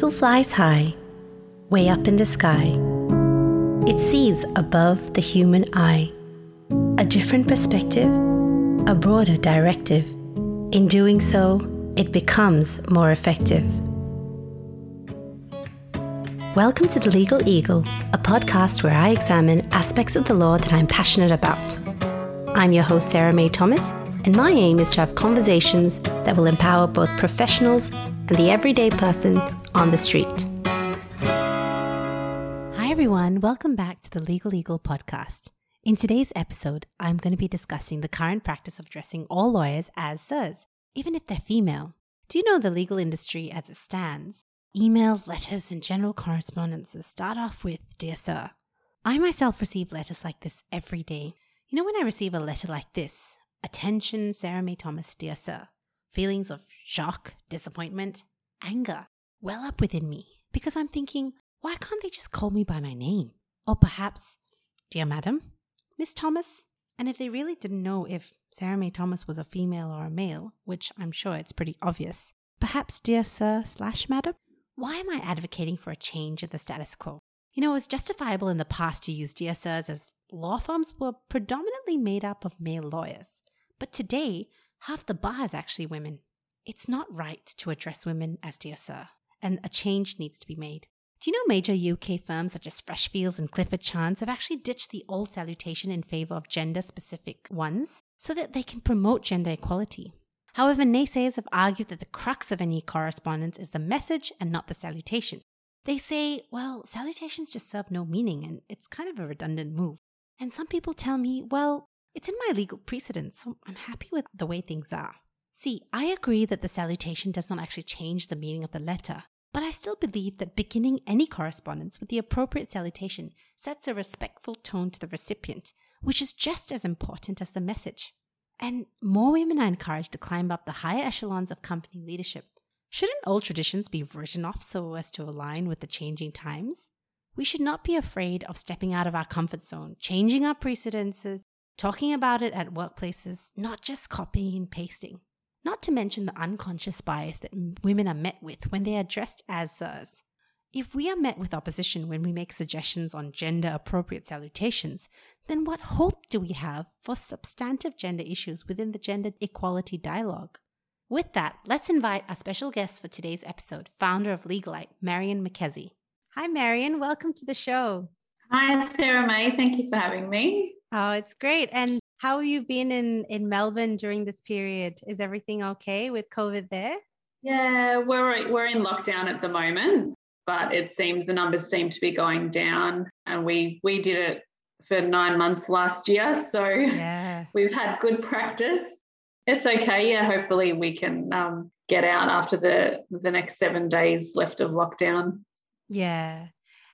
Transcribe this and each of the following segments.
eagle flies high, way up in the sky. It sees above the human eye a different perspective, a broader directive. In doing so, it becomes more effective. Welcome to The Legal Eagle, a podcast where I examine aspects of the law that I'm passionate about. I'm your host, Sarah May Thomas, and my aim is to have conversations that will empower both professionals and the everyday person on the street. Hi, everyone. Welcome back to the Legal Eagle podcast. In today's episode, I'm going to be discussing the current practice of addressing all lawyers as sirs, even if they're female. Do you know the legal industry as it stands Emails, letters, and general correspondences start off with Dear Sir. I myself receive letters like this every day. You know, when I receive a letter like this, Attention, Sarah May Thomas, Dear Sir, feelings of shock, disappointment, anger well up within me because I'm thinking, why can't they just call me by my name? Or perhaps, Dear Madam, Miss Thomas? And if they really didn't know if Sarah May Thomas was a female or a male, which I'm sure it's pretty obvious, perhaps Dear Sir slash Madam? Why am I advocating for a change in the status quo? You know, it was justifiable in the past to use Dear Sirs as law firms were predominantly made up of male lawyers. But today, half the bar is actually women. It's not right to address women as Dear Sir, and a change needs to be made. Do you know major UK firms such as Freshfields and Clifford Chance have actually ditched the old salutation in favor of gender specific ones so that they can promote gender equality? However, naysayers have argued that the crux of any correspondence is the message and not the salutation. They say, well, salutations just serve no meaning and it's kind of a redundant move. And some people tell me, well, it's in my legal precedents, so I'm happy with the way things are. See, I agree that the salutation does not actually change the meaning of the letter, but I still believe that beginning any correspondence with the appropriate salutation sets a respectful tone to the recipient, which is just as important as the message. And more women are encouraged to climb up the higher echelons of company leadership. Shouldn't old traditions be written off so as to align with the changing times? We should not be afraid of stepping out of our comfort zone, changing our precedences, talking about it at workplaces, not just copying and pasting. Not to mention the unconscious bias that women are met with when they are dressed as sirs. If we are met with opposition when we make suggestions on gender appropriate salutations, then what hope do we have for substantive gender issues within the gender equality dialogue? With that, let's invite our special guest for today's episode, founder of Legalite, Marianne Marchesi. Hi, Marianne. Welcome to the show. Hi, Sarah May. Thank you for having me. Oh, it's great. And how have you been in, in Melbourne during this period? Is everything okay with COVID there? Yeah, we're, we're in lockdown at the moment but it seems the numbers seem to be going down. And we we did it for nine months last year, so yeah. we've had good practice. It's okay. Yeah, hopefully we can um, get out after the the next seven days left of lockdown. Yeah.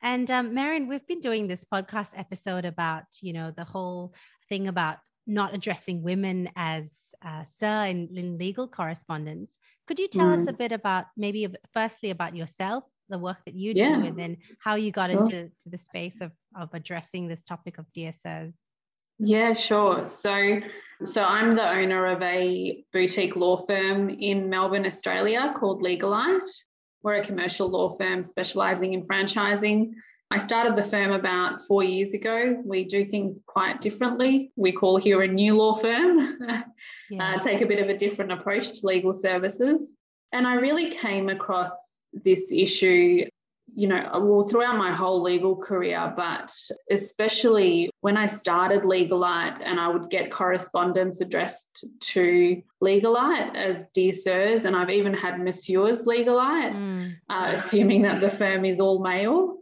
And um, Marianne, we've been doing this podcast episode about, you know, the whole thing about not addressing women as uh, sir in, in, legal correspondence. Could you tell mm. us a bit about maybe firstly about yourself the work that you yeah. do and then how you got into to the space of, of addressing this topic of Dear Sirs. Yeah, sure. So, so I'm the owner of a boutique law firm in Melbourne, Australia called Legalite. We're a commercial law firm specializing in franchising. I started the firm about four years ago. We do things quite differently. We call here a new law firm, yeah. uh, take a bit of a different approach to legal services. And I really came across this issue, you know, well, throughout my whole legal career, but especially when I started Legalite and I would get correspondence addressed to Legalite as dear sirs, and I've even had Monsieurs Legalite, mm. uh, assuming that the firm is all male.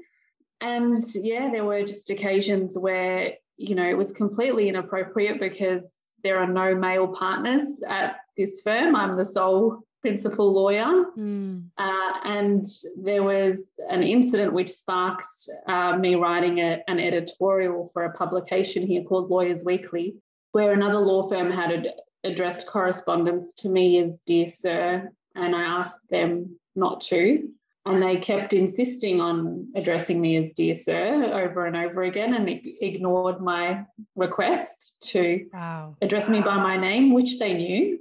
And yeah, there were just occasions where, you know, it was completely inappropriate because there are no male partners at this firm. I'm the sole principal lawyer. Mm. Uh, and there was an incident which sparked uh, me writing a, an editorial for a publication here called Lawyers Weekly, where another law firm had ad- addressed correspondence to me as Dear Sir, and I asked them not to. And they kept insisting on addressing me as Dear Sir over and over again and ignored my request to wow. address me by my name, which they knew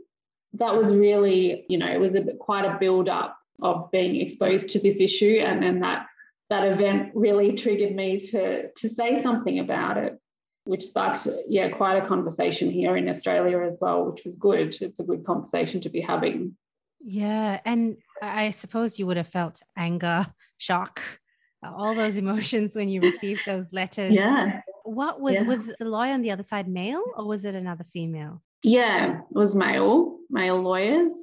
that was really, you know, it was a quite a build up of being exposed to this issue. And then that that event really triggered me to to say something about it, which sparked yeah quite a conversation here in Australia as well, which was good. It's a good conversation to be having. Yeah, and I suppose you would have felt anger, shock, all those emotions when you received those letters. Yeah. What was yeah. was the lawyer on the other side male or was it another female? Yeah, it was male, male lawyers.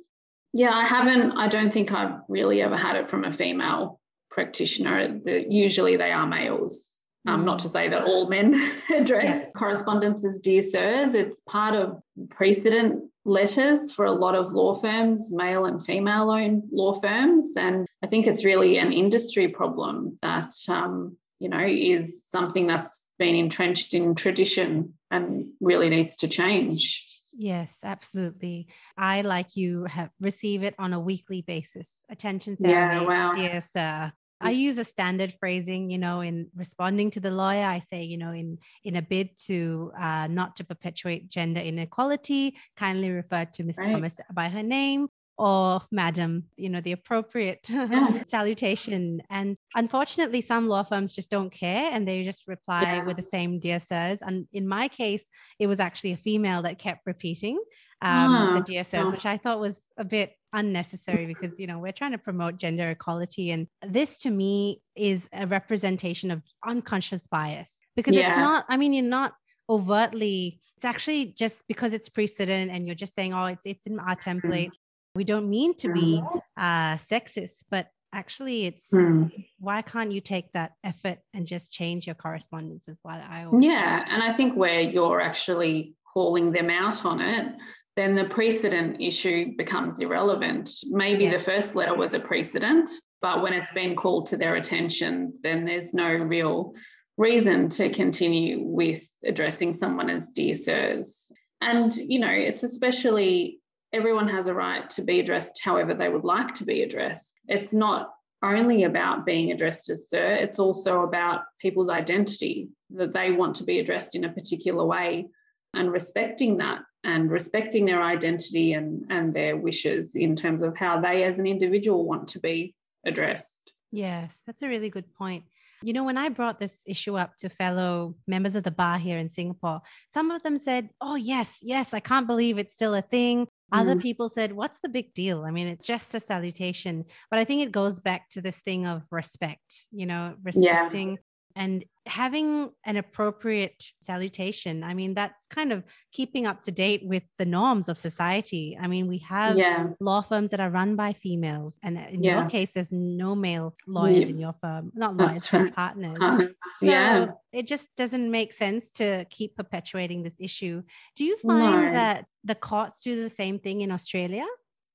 Yeah, I haven't, I don't think I've really ever had it from a female practitioner. usually they are males. Um, not to say that all men address yes. correspondence as dear sirs. It's part of precedent letters for a lot of law firms, male and female owned law firms. And I think it's really an industry problem that, um, you know, is something that's been entrenched in tradition and really needs to change. Yes, absolutely. I, like you, have receive it on a weekly basis. Attention, Sarah, yeah, wow. dear sir. I use a standard phrasing, you know, in responding to the lawyer. I say, you know, in in a bid to uh, not to perpetuate gender inequality, kindly refer to Ms. Right. Thomas by her name or madam, you know, the appropriate yeah. salutation. And unfortunately, some law firms just don't care and they just reply yeah. with the same dear sirs. And in my case, it was actually a female that kept repeating um, the dear sirs, which I thought was a bit unnecessary because, you know, we're trying to promote gender equality. And this to me is a representation of unconscious bias because yeah. it's not, I mean, you're not overtly it's actually just because it's precedent and you're just saying oh it's it's in our template we don't mean to be mm-hmm. uh, sexist, but actually it's mm. why can't you take that effort and just change your correspondence is what I always Yeah. And I think where you're actually calling them out on it, then the precedent issue becomes irrelevant. Maybe yes. the first letter was a precedent, but when it's been called to their attention, then there's no real reason to continue with addressing someone as dear sirs. And, you know, it's especially everyone has a right to be addressed however they would like to be addressed. It's not only about being addressed as sir, it's also about people's identity, that they want to be addressed in a particular way and respecting that and respecting their identity and, and their wishes in terms of how they as an individual want to be addressed. Yes, that's a really good point. You know, when I brought this issue up to fellow members of the bar here in Singapore, some of them said, Oh, yes, yes, I can't believe it's still a thing. Other mm. people said, What's the big deal? I mean, it's just a salutation. But I think it goes back to this thing of respect, you know, respecting yeah and having an appropriate salutation i mean that's kind of keeping up to date with the norms of society i mean we have yeah. law firms that are run by females and in yeah. your case there's no male lawyers yeah. in your firm not lawyers but partners uh-huh. so yeah it just doesn't make sense to keep perpetuating this issue do you find no. that the courts do the same thing in australia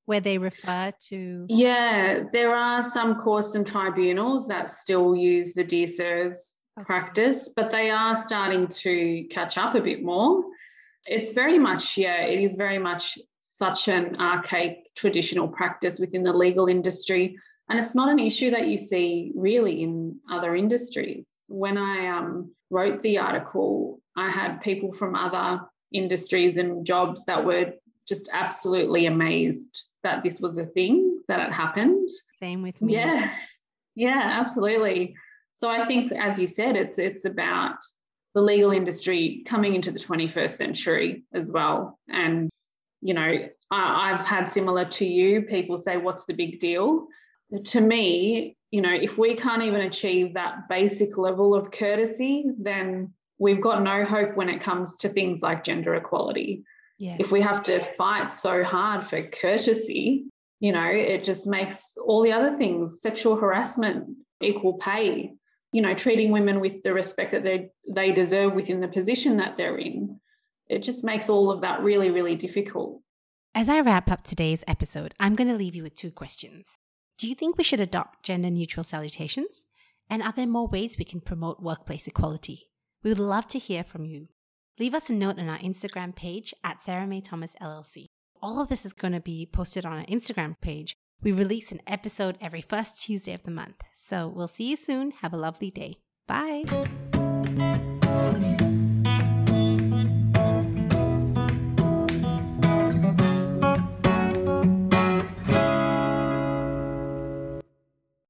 where they refer to? Yeah, there are some courts and tribunals that still use the dear sirs okay. practice, but they are starting to catch up a bit more. It's very much, yeah, it is very much such an archaic traditional practice within the legal industry. And it's not an issue that you see really in other industries. When I um, wrote the article, I had people from other industries and jobs that were just absolutely amazed that this was a thing that it happened. Same with me. Yeah. Yeah, absolutely. So I think as you said, it's it's about the legal industry coming into the 21st century as well. And, you know, I, I've had similar to you, people say, what's the big deal? To me, you know, if we can't even achieve that basic level of courtesy, then we've got no hope when it comes to things like gender equality. Yes. If we have to fight so hard for courtesy, you know, it just makes all the other things, sexual harassment, equal pay, you know, treating women with the respect that they they deserve within the position that they're in. It just makes all of that really, really difficult. As I wrap up today's episode, I'm going to leave you with two questions. Do you think we should adopt gender neutral salutations? And are there more ways we can promote workplace equality? We would love to hear from you leave us a note on our Instagram page at Sarah May Thomas LLC. All of this is going to be posted on our Instagram page. We release an episode every first Tuesday of the month. So we'll see you soon. Have a lovely day. Bye.